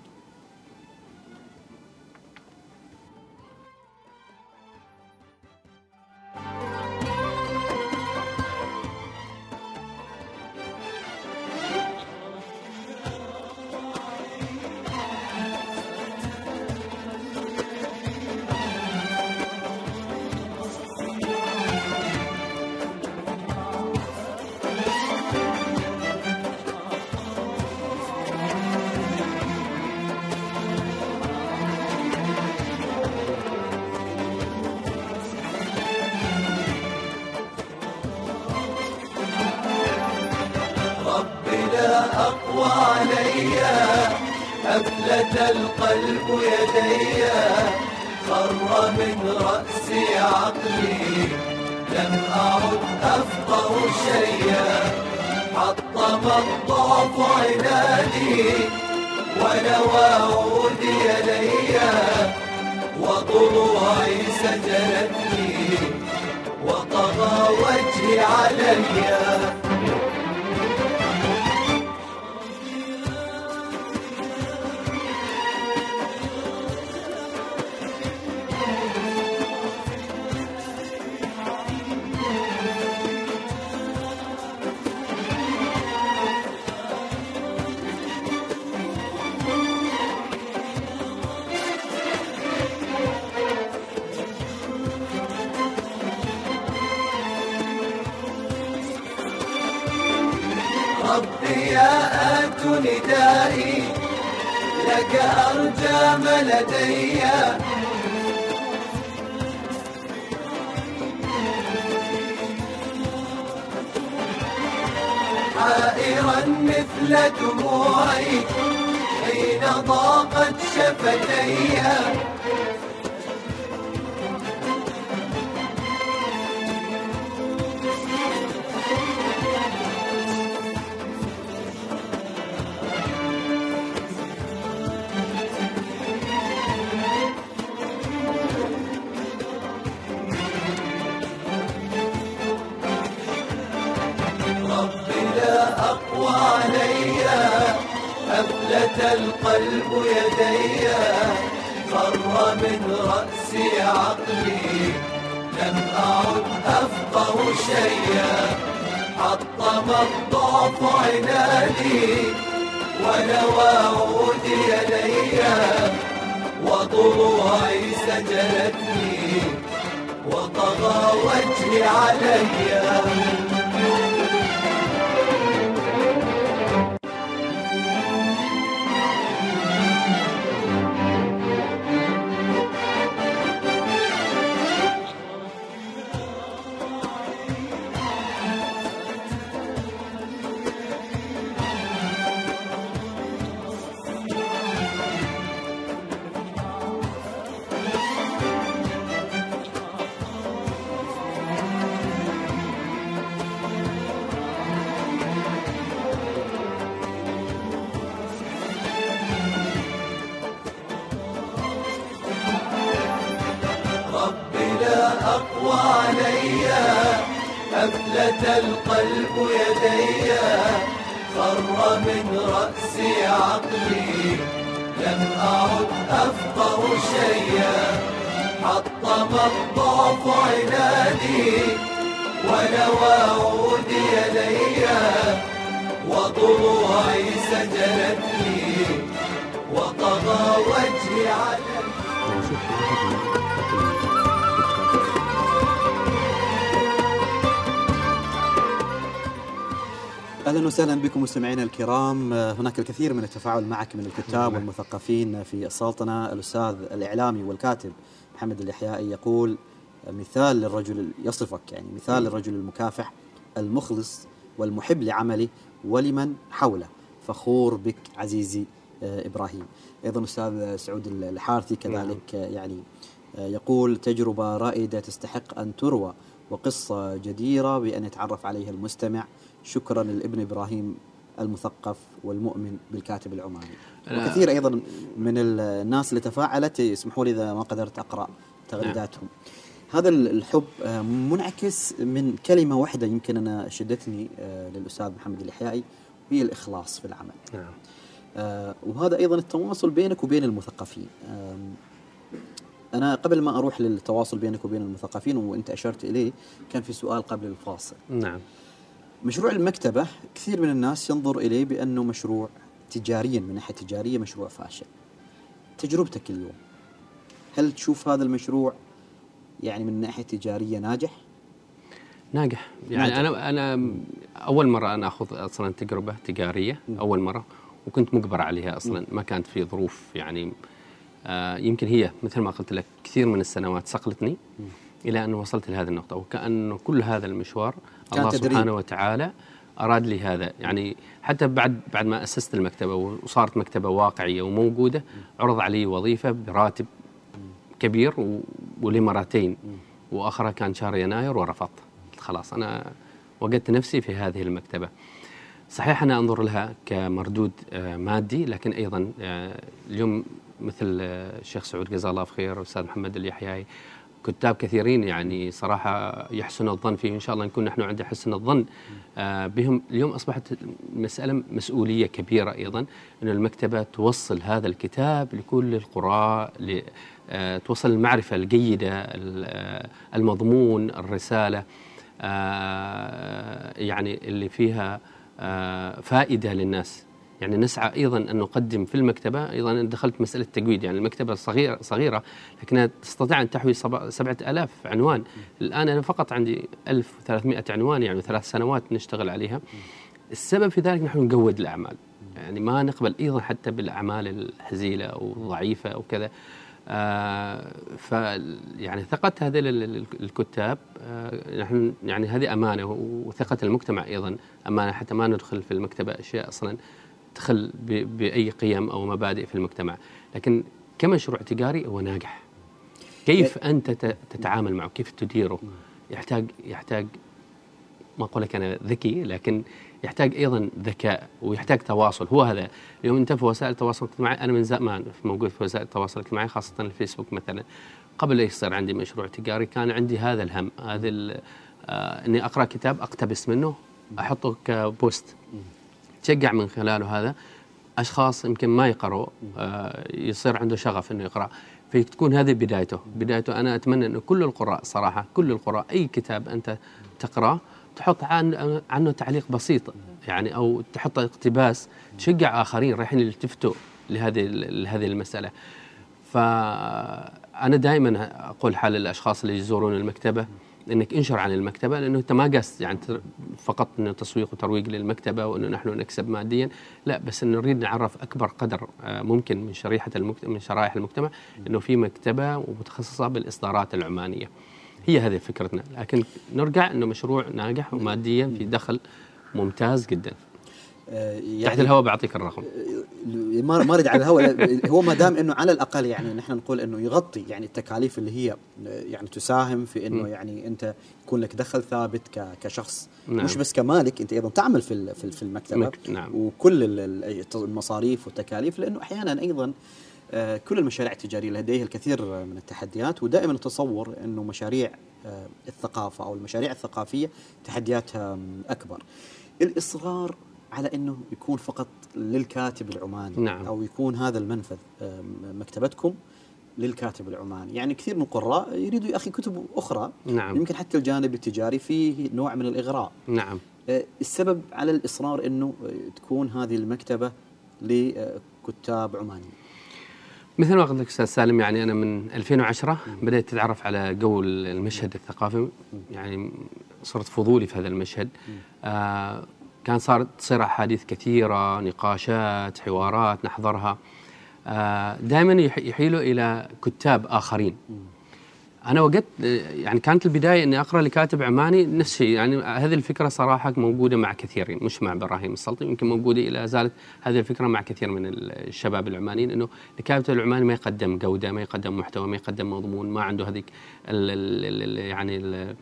أفلت القلب يدي خر من رأسي عقلي. لم أعد أفقه شيئا حطم الضعف عنادي. ونوى عودي ليا وضلوعي سجنتني وطغى وجهي عليّ. ما لدي حائرا مثل دموعي حين ضاقت شفتي. أقوى علي. أفلت القلب يدي. خر من رأسي عقلي. لم أعد أفقه شيئا. حطم الضعف عنادي. ونوى عودي إلي وضلوعي سجلتني. وطغى وجهي علي أهلا وسهلا بكم مستمعينا الكرام. آه، هناك الكثير من التفاعل معك من الكتاب والمثقفين في السلطنة. الأستاذ الإعلامي والكاتب محمد الإحيائي يقول مثال للرجل يصفك. يعني مثال للرجل المكافح المخلص والمحب لعمله ولمن حوله. فخور بك عزيزي آه، إبراهيم. أيضا أستاذ سعود الحارثي كذلك آه، يعني يقول تجربة رائدة تستحق أن تروى وقصة جديرة بأن يتعرف عليها المستمع. شكرا للابن إبراهيم المثقف والمؤمن بالكاتب العماني. أنا- وكثير أيضا من الناس اللي تفاعلت يسمحوا لي إذا ما قدرت أقرأ تغريداتهم. هذا الحب آه، منعكس من كلمة واحدة يمكن أنا شدتني آه، للأستاذ محمد الإحيائي وهي الإخلاص في العمل. نعم. آه، وهذا أيضا التواصل بينك وبين المثقفين. أنا قبل ما أروح للتواصل بينك وبين المثقفين وإنت أشرت إليه كان في سؤال قبل الفاصل. نعم. مشروع المكتبة كثير من الناس ينظر إليه بأنه مشروع تجاريا من ناحية تجارية مشروع فاشل. تجربتك اليوم هل تشوف هذا المشروع يعني من ناحية تجارية ناجح؟ ناجح. يعني ناجح. أنا أنا أول مرة أنا أخذ أصلا تجربة تجارية أول مرة وكنت مجبر عليها أصلا. ما كانت في ظروف يعني آه يمكن هي مثل ما قلت لك كثير من السنوات صقلتني إلى أن وصلت لهذه النقطة. وكانه كل هذا المشوار الله تدريب. سبحانه وتعالى أراد لي هذا. يعني حتى بعد بعد ما أسست المكتبة وصارت مكتبة واقعية وموجودة عرض علي وظيفة براتب كبير ولمرتين. وآخرها كان شهر يناير ورفضت. خلاص أنا وجدت نفسي في هذه المكتبة. صحيح أنا أنظر لها كمردود آه، مادي لكن أيضا آه، اليوم مثل آه، الشيخ سعود جزاه الله خير والاستاذ محمد اليحياي كتاب كثيرين يعني صراحة يحسن الظن فيه. إن شاء الله نكون نحن عند حسن الظن. آه، بهم اليوم أصبحت مسألة مسؤولية كبيرة أيضا إن المكتبة توصل هذا الكتاب لكل القراء آه، توصل المعرفة الجيدة ال- آه، المضمون الرسالة يعني اللي فيها فائدة للناس. يعني نسعى أيضا أن نقدم في المكتبة أيضا أنا دخلت مسألة تجويد يعني المكتبة صغيره صغيرة لكنها تستطيع أن تحوي سبع- سبعة ألاف عنوان. الآن أنا فقط عندي 1300 عنوان يعني ثلاث سنوات نشتغل عليها. السبب في ذلك نحن نجود الأعمال. يعني ما نقبل أيضا حتى أو الضعيفه أو كذا آه ف يعني ثقة هذه الكتاب آه نحن يعني هذه أمانة وثقة المجتمع أيضا أمانة حتى ما ندخل في المكتبة أشياء أصلا. تخل بأي قيم أو مبادئ في المجتمع. لكن كمشروع تجاري هو ناجح. كيف أنت تتعامل معه؟ كيف تديره؟ يحتاج يحتاج ما أقول لك أنا ذكي لكن يحتاج أيضا ذكاء ويحتاج تواصل. هو هذا. اليوم أنت في وسائل التواصل الاجتماعي أنا من زمان موجود في وسائل التواصل الاجتماعي خاصة الفيسبوك مثلا. قبل لا يصير عندي مشروع تجاري كان عندي هذا الهم هذا آه إني أقرأ كتاب أقتبس منه أحطه كبوست. تشجع من خلاله هذا. أشخاص يمكن ما يقروا آه يصير عنده شغف إنه يقرأ. فتكون هذه بدايته. بدايته أنا أتمنى إنه كل القراء صراحة كل القراء أي كتاب أنت تقرأه تحط عن عنه تعليق بسيط يعني أو تحط اقتباس تشجع آخرين رايحين يلتفتوا لهذه لهذه المسألة. فأنا دائما أقول حال الأشخاص اللي يزورون المكتبة إنك انشر عن المكتبة لأنه أنت ما قصد يعني فقط إنه تسويق وترويج للمكتبة وإنه نحن نكسب ماديا لا بس إنه نريد نعرف أكبر قدر آه، ممكن من شريحة المكتبه من شرائح المجتمع إنه في مكتبة ومتخصصه بالإصدارات العمانية. هي هذه فكرتنا. لكن نرجع إنه مشروع ناجح وماديا في دخل ممتاز جدا. آه، تحت يعني الهواء بعطيك الرقم ما ما أريد على الهواء هو ما دام إنه على الأقل يعني نحن نقول إنه يغطي يعني التكاليف اللي هي يعني تساهم في إنه. يعني أنت يكون لك دخل ثابت كشخص نعم. مش بس كمالك أنت أيضا تعمل في في ال- في المكتبة مك- نعم. وكل ال- ال- المصاريف والتكاليف لأنه أحيانا أيضا آه، كل المشاريع التجارية لديها الكثير من التحديات ودائما نتصور إنه مشاريع آه، الثقافة أو المشاريع الثقافية تحدياتها أكبر. الاصرار على إنه يكون فقط للكاتب العماني. نعم. أو يكون هذا المنفذ مكتبتكم للكاتب العماني، يعني كثير من القراء يريدوا يا أخي كتب أخرى. نعم. يمكن حتى الجانب التجاري فيه نوع من الإغراء. نعم. آه، السبب على الإصرار إنه آه، تكون هذه المكتبة لكتاب عماني. مثل ما قلت لك أستاذ سالم يعني أنا من 2010 بدأت أتعرف على جو المشهد الثقافي. يعني صرت فضولي في هذا المشهد. آه كان صارت تصير أحاديث كثيرة نقاشات حوارات نحضرها. آه دائما يحيلوا إلى كتاب آخرين. أنا وجدت يعني كانت البداية إني أقرأ لكاتب عماني نفس الشيء. يعني هذه الفكرة صراحة موجودة مع كثيرين مش مع إبراهيم السلطي يمكن موجودة إلى زالت هذه الفكرة مع كثير من الشباب العمانيين انه الكاتب العماني ما يقدم جودة ما يقدم محتوى ما يقدم مضمون ما عنده هذيك ال ال ال يعني ال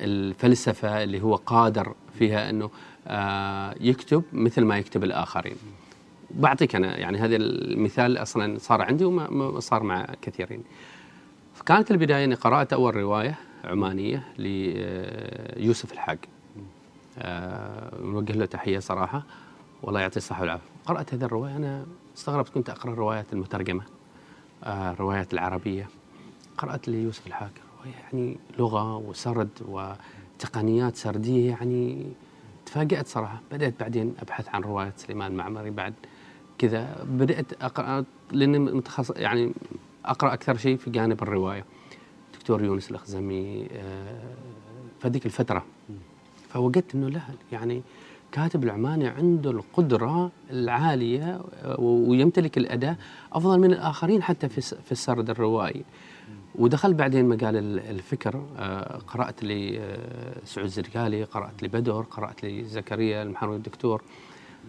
الفلسفة اللي هو قادر فيها إنه آه يكتب مثل ما يكتب الآخرين. بعطيك أنا يعني هذا المثال أصلا صار عندي وما صار مع كثيرين. فكانت البداية إني قرأت أول رواية عمانية ليوسف الحاج. أه نوجه له تحية صراحة. والله يعطيه الصحة والعافية. قرأت هذه الرواية. أنا استغربت كنت أقرأ الروايات المترجمة الروايات العربية. قرأت ليوسف الحاج. رواية يعني لغة وسرد وتقنيات سردية يعني تفاجأت صراحة. بدأت بعدين أبحث عن رواية سليمان معمري بعد كذا بدأت أقرأ لأني متخصص يعني أقرأ أكثر شيء في جانب الرواية. دكتور يونس الأخزمي فذيك الفترة. فوجدت إنه لا يعني كاتب العماني عنده القدرة العالية ويمتلك الاداء أفضل من الآخرين حتى في في السرد الروائي. ودخلت بعدين مجال الفكر قرأت لي سعود زرقالي قرأت لبدر قرأت لزكريا المحروي الدكتور.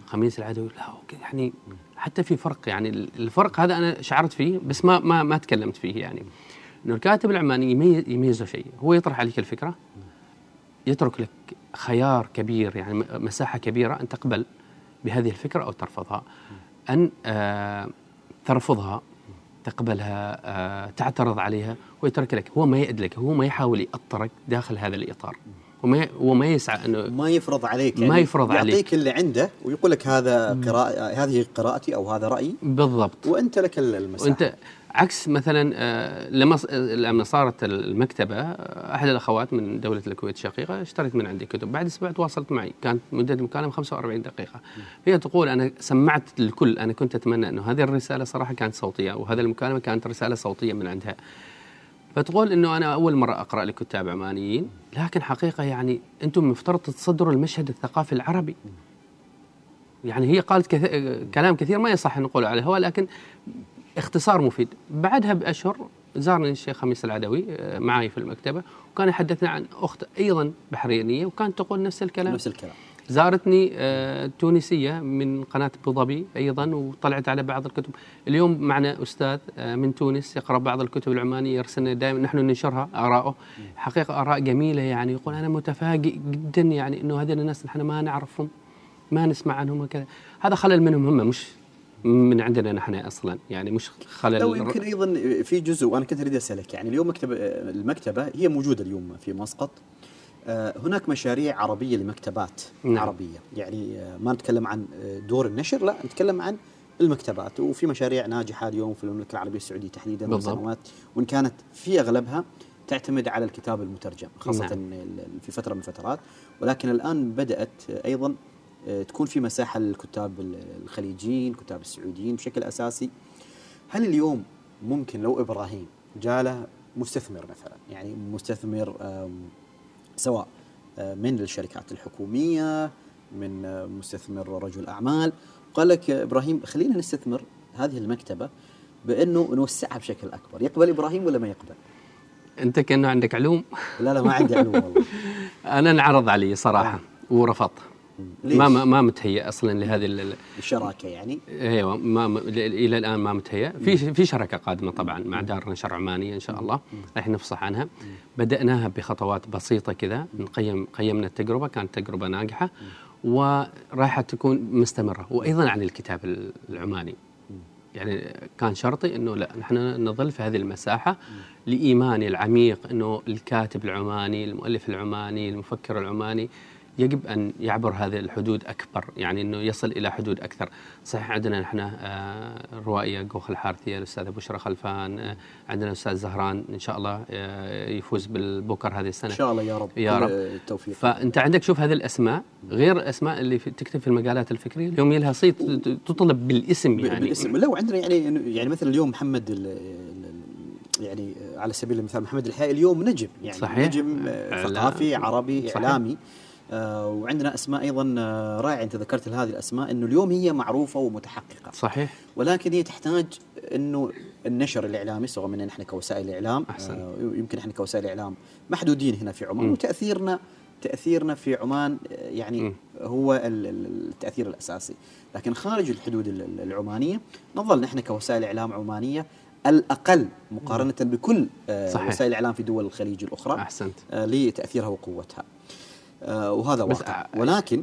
خميس العدوي لا يعني حتى في فرق يعني الفرق هذا أنا شعرت فيه بس ما ما ما تكلمت فيه يعني. إنه الكاتب العماني يميز يميزه شيء. هو يطرح عليك الفكرة يترك لك خيار كبير يعني مساحة كبيرة أن تقبل بهذه الفكرة أو ترفضها. أن آه ترفضها تقبلها آه تعترض عليها ويترك لك. هو ما يأدلك هو ما يحاول يأطرك داخل هذا الإطار. وما وما يسعى أنه ما يفرض عليك يعني ما يفرض يعطيك عليك. يعطيك اللي عنده ويقول لك هذا قراءة هذه قراءتي أو هذا رأيي. بالضبط. وأنت لك المساحة. وأنت عكس مثلا آه لما لما صارت المكتبة آه أحد الأخوات من دولة الكويت الشقيقة اشترت من عندي كتب. بعد أسبوع تواصلت معي كانت مدة المكالمه 45 دقيقة. هي تقول أنا سمعت للكل أنا كنت أتمنى أنه هذه الرسالة صراحة كانت صوتية وهذه المكالمة كانت رسالة صوتية من عندها. فتقول إنه أنا أول مرة أقرأ لكتاب عمانيين لكن حقيقة يعني أنتم مفترض تتصدروا المشهد الثقافي العربي. يعني هي قالت كث... كلام كثير ما يصح نقول على الهواء لكن اختصار مفيد. بعدها بأشهر زارني الشيخ خميس العدوي آه، معي في المكتبة وكان يحدثنا عن أخت أيضا بحرينية وكانت تقول نفس الكلام. نفس الكلام. زارتني آه، تونسية من قناة أبو ظبي أيضا وطلعت على بعض الكتب. اليوم معنا أستاذ آه، من تونس يقرأ بعض الكتب العمانية يرسلنا دائما. نحن ننشرها اراءه حقيقة آراء جميلة يعني. يقول أنا متفاجئ جدا يعني إنه هذول الناس نحن ما نعرفهم ما نسمع عنهم وكذا. هذا خلل منهم هم مش من عندنا نحن أصلا يعني مش خلل لو يمكن أيضا في جزء وأنا كنت أريد أسألك يعني اليوم مكتبه المكتبة هي موجودة اليوم في مسقط. آه، هناك مشاريع عربية لمكتبات نعم. عربية يعني آه، ما نتكلم عن آه، دور النشر لا نتكلم عن المكتبات وفي مشاريع ناجحة اليوم في المملكة العربية السعودية تحديدا من. سنوات وإن كانت في أغلبها تعتمد على الكتاب المترجم خاصة نعم. في فترة من الفترات ولكن الآن بدأت أيضا آه، تكون في مساحة للكتاب ال- الخليجيين الكتاب السعوديين بشكل أساسي هل اليوم ممكن لو إبراهيم جاله مستثمر مثلا يعني مستثمر سواء آه، من الشركات الحكومية من آه، مستثمر رجل أعمال. قال لك يا إبراهيم خلينا نستثمر هذه المكتبة بأنه نوسعها بشكل أكبر. يقبل إبراهيم ولا ما يقبل؟ أنت كأنه عندك علوم. لا لا ما عندي علوم والله. (laughs) أنا انعرض علي صراحة ورفضت. ليش؟ ما ما, متهيأ أصلا لهذه ال- ال- الشراكه يعني؟ أيوه ما ما- إلى الآن ما متهيأ. في في شراكه قادمة طبعا مع دار نشر عمانيه إن شاء الله. راح نفصح عنها. بدأناها بخطوات بسيطة كذا. نقيم قيمنا التجربة كانت تجربة ناجحة. وراح تكون مستمرة وأيضا عن الكتاب العماني. يعني كان شرطي إنه لا نحن نظل في هذه المساحة لإيماني العميق إنه الكاتب العماني، المؤلف العماني، المفكر العماني يجب أن يعبر هذه الحدود أكبر، يعني إنه يصل إلى حدود أكثر. صحيح عندنا نحن آه، الروائيه جوخ الحارثية الأستاذة بشرى خلفان، آه، عندنا الأستاذ زهران إن شاء الله آه، يفوز بالبوكر هذه السنة. إن شاء الله يا رب يا رب. التوفيق فأنت عندك شوف هذه الأسماء غير الأسماء اللي تكتب في المجالات الفكرية اليوم لها صيت تطلب بالاسم يعني بالاسم لا وعندنا يعني يعني مثلا اليوم محمد يعني على سبيل المثال محمد الحياء اليوم نجم يعني صحيح. نجم آه،. ثقافي عربي صحيح. إعلامي آه وعندنا أسماء أيضا آه، رائعة أنت ذكرت هذه الأسماء إنه اليوم هي معروفة ومتحققة صحيح ولكن هي تحتاج إنه النشر الإعلامي سواء منا نحن كوسائل إعلام أحسن. آه يمكن إحنا كوسائل إعلام محدودين هنا في عمان مم. وتأثيرنا تأثيرنا في عمان آه، يعني مم. هو ال- ال- التأثير الأساسي لكن خارج الحدود ال- ال- العمانية نظل نحن كوسائل إعلام عمانية الأقل مقارنة بكل آه، صحيح. وسائل الاعلام في دول الخليج الأخرى أحسنت آه، لتأثيرها وقوتها آه، وهذا بس واقع. ع- ولكن.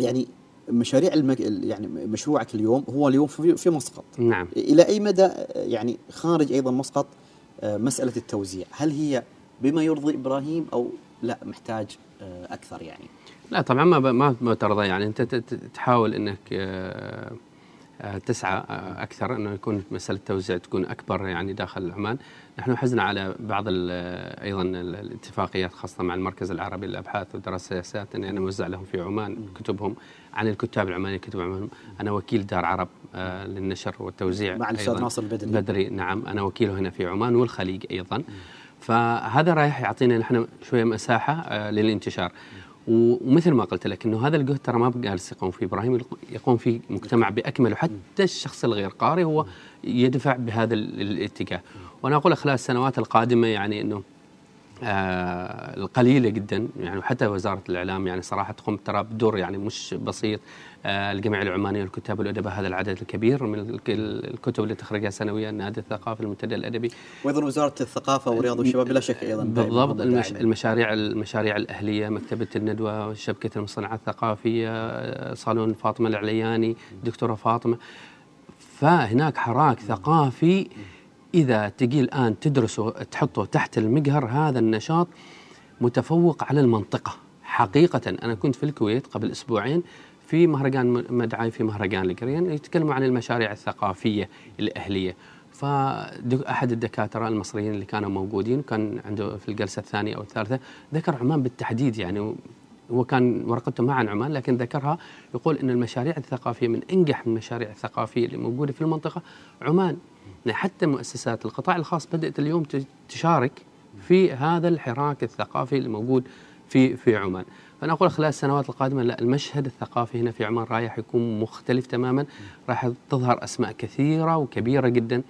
يعني مشاريع المك... يعني مشروعك اليوم هو اليوم في في مسقط. نعم. إلى أي مدى يعني خارج أيضا مسقط آه، مسألة التوزيع؟ هل هي بما يرضي إبراهيم أو لا محتاج آه، أكثر يعني؟ لا طبعا ما ب- ما ما ترضى يعني. أنت تحاول إنك آه، آه، تسعى آه، أكثر إنه يكون مسألة التوزيع تكون أكبر يعني داخل عمان، نحن حزنا على بعض ال- أيضا ال- الاتفاقيات خاصة مع المركز العربي للأبحاث ودراسه السياسات إني أنا موزع لهم في عمان كتبهم عن الكتاب العمانيين كتب عمان أنا وكيل دار عرب آه، للنشر والتوزيع مع الأستاذ. ناصر البدري. بدري نعم. أنا وكيله هنا في عمان والخليج أيضا. فهذا رايح يعطينا نحن شوية مساحة آه، للانتشار. ومثل ما قلت لك إنه هذا الجهد ترى ما جالس يقوم فيه إبراهيم يقوم فيه مجتمع باكمله حتى الشخص الغير قارئ هو يدفع بهذا ال- الاتجاه. وأنا أقول خلال السنوات القادمة يعني إنه آه القليلة جدا يعني وحتى وزارة الإعلام يعني صراحة تقوم ترى بدور يعني مش بسيط. الجمعيه العمانيه للكتاب والادباء هذا العدد الكبير من الك- الكتب اللي تخرجها سنويا النادي الثقافي المنتدى الأدبي. وأيضا وزارة الثقافة والرياضه والشباب بلا شك أيضا بالضبط المش... المشاريع المشاريع الأهلية مكتبة الندوة شبكة المصنعات الثقافية آه، صالون فاطمة العلياني دكتورة فاطمة. فهناك حراك ثقافي إذا تجي الآن تدرسه تحطه تحت المجهر هذا النشاط متفوق على المنطقة. حقيقة أنا كنت في الكويت قبل أسبوعين. في مهرجان مدعي في مهرجان القرين يتكلموا عن المشاريع الثقافية الأهلية. فأحد الدكاترة المصريين اللي كانوا موجودين كان عنده في الجلسة الثانية أو الثالثة ذكر عمان بالتحديد يعني هو كان ورقته ما عن عمان لكن ذكرها يقول أن المشاريع الثقافية من أنجح المشاريع الثقافية اللي موجودة في المنطقة عمان. يعني حتى مؤسسات القطاع الخاص بدأت اليوم تشارك في هذا الحراك الثقافي اللي موجود في في عمان. فأنا أقول خلال السنوات القادمة لا المشهد الثقافي هنا في عمان رايح يكون مختلف تماما. راح تظهر أسماء كثيرة وكبيرة جدا.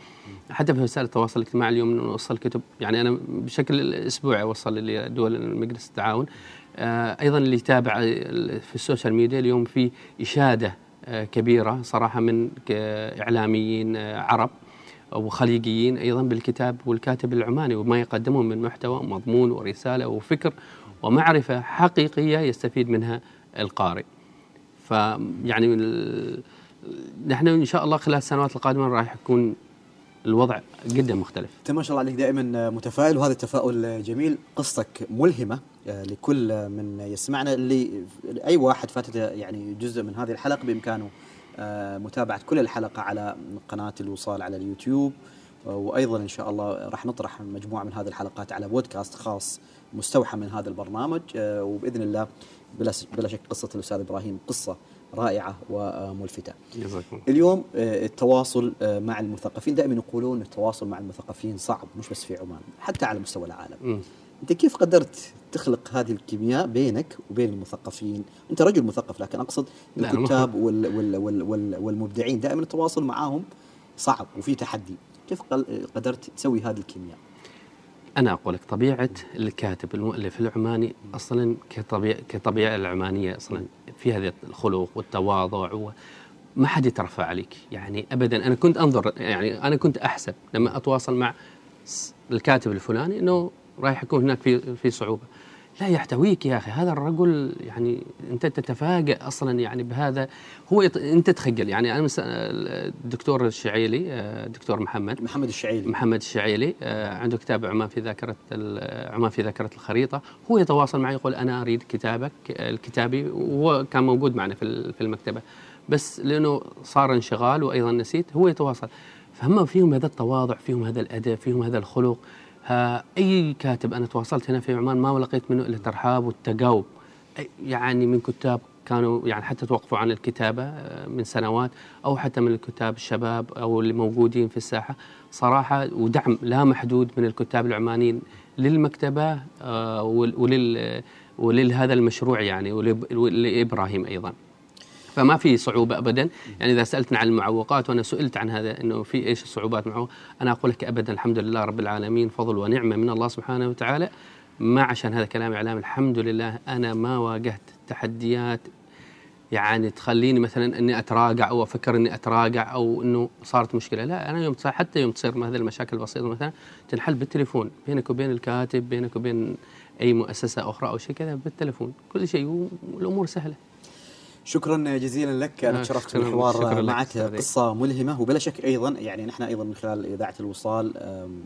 حتى في وسائل التواصل الاجتماعي اليوم نوصل كتب يعني أنا بشكل أسبوعي اوصل لدول مجلس التعاون. آه، أيضا اللي يتابع في السوشيال ميديا اليوم في إشادة آه، كبيرة صراحة من إعلاميين آه، عرب وخليجيين أيضا بالكتاب والكاتب العماني وما يقدمه من محتوى ومضمون ورسالة وفكر ومعرفة حقيقية يستفيد منها القارئ. فيعني نحن إن شاء الله خلال السنوات القادمة راح يكون الوضع جدا مختلف. أنت ما شاء الله عليك دائما متفائل وهذا التفاؤل جميل قصتك ملهمة آه، لكل من يسمعنا اللي أي واحد فاتته يعني جزء من هذه الحلقة بإمكانه آه، متابعة كل الحلقة على قناة الوصال على اليوتيوب وأيضا إن شاء الله راح نطرح مجموعة من هذه الحلقات على بودكاست خاص مستوحى من هذا البرنامج. آه، وبإذن الله بلا بلا شك قصة الأستاذ إبراهيم قصة رائعة وملفتة. جزاكم. اليوم آه، التواصل آه، مع المثقفين. دائما يقولون التواصل مع المثقفين صعب مش بس في عمان حتى على مستوى العالم. مم. أنت كيف قدرت تخلق هذه الكيمياء بينك وبين المثقفين؟ أنت رجل مثقف لكن أقصد أنا الكتاب وال وال وال وال والمبدعين. دائما التواصل معاهم صعب وفي تحدي. كيف قدرت تسوي هذه الكيمياء؟ أنا أقول لك طبيعة الكاتب المؤلف العماني أصلا كطبيعه كطبيعة العمانية أصلا في هذا الخلق والتواضع ما حد يترفع عليك. يعني ابدا أنا كنت أنظر يعني أنا كنت أحسب لما أتواصل مع الكاتب الفلاني إنه رايح يكون هناك في في صعوبة. لا يحتويك يا أخي. هذا الرجل يعني أنت تتفاجئ أصلا يعني بهذا. هو يط... أنت تخجل. يعني أنا. الدكتور الشعيلي آه، الدكتور محمد. محمد الشعيلي. محمد الشعيلي آه، عنده كتاب عمان في ذاكرة ال- عمان في ذاكرة الخريطة. هو يتواصل معي يقول أنا أريد كتابك آه، الكتابي وهو كان موجود معنا في في المكتبة. بس لأنه صار انشغال وأيضا نسيت هو يتواصل. فهم فيهم هذا التواضع فيهم هذا الأدب فيهم هذا الخلق. ها أي كاتب أنا تواصلت هنا في عمان ما لقيت منه إلا الترحاب والتجاوب أي- يعني من كتاب كانوا يعني حتى توقفوا عن الكتابة آه، من سنوات أو حتى من الكتاب الشباب أو اللي موجودين في الساحة. صراحة ودعم لا محدود من الكتاب العمانيين للمكتبة آه، ول- ولل ولهذا المشروع يعني ولإب- ولإبراهيم أيضا. فما في صعوبة أبدا. يعني إذا سألتنا عن المعوقات وأنا سئلت عن هذا أنه في إيش الصعوبات معه أنا أقول لك أبدا الحمد لله رب العالمين فضل ونعمة من الله سبحانه وتعالى. ما عشان هذا كلام إعلام الحمد لله أنا ما واجهت تحديات. يعني تخليني مثلا إني أتراجع أو أفكر إني أتراجع أو إنه صارت مشكلة. لا أنا يوم حتى يوم تصير هذه المشاكل البسيطه مثلا تنحل بالتليفون بينك وبين الكاتب بينك وبين أي مؤسسة أخرى أو شيء كذا بالتليفون. كل شيء والأمور سهلة. شكرا جزيلا لك أنا آه، تشرفت بالحوار معك قصة ملهمة وبلا شك أيضا يعني نحن أيضا من خلال إذاعة الوصال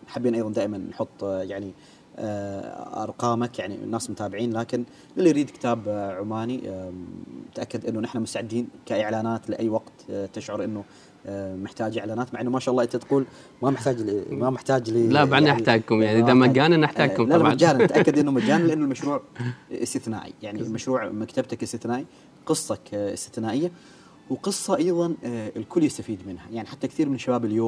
حابين أيضا دائما نحط آه، يعني آه، أرقامك يعني الناس متابعين لكن اللي يريد كتاب عماني تاكد إنه نحن مستعدين كإعلانات لأي وقت تشعر إنه محتاج إعلانات مع إنه ما شاء الله أنت تقول ما محتاج ما محتاج ل لا بعدنا يعني- نحتاجكم يعني إذا مجانا نحتاجكم لا لا مجانا تاكد إنه مجانا لأنه المشروع (laughs) استثنائي يعني المشروع مكتبتك استثنائي. قصتك آه، استثنائية وقصة أيضا آه، الكل يستفيد منها. يعني حتى كثير من شباب اليوم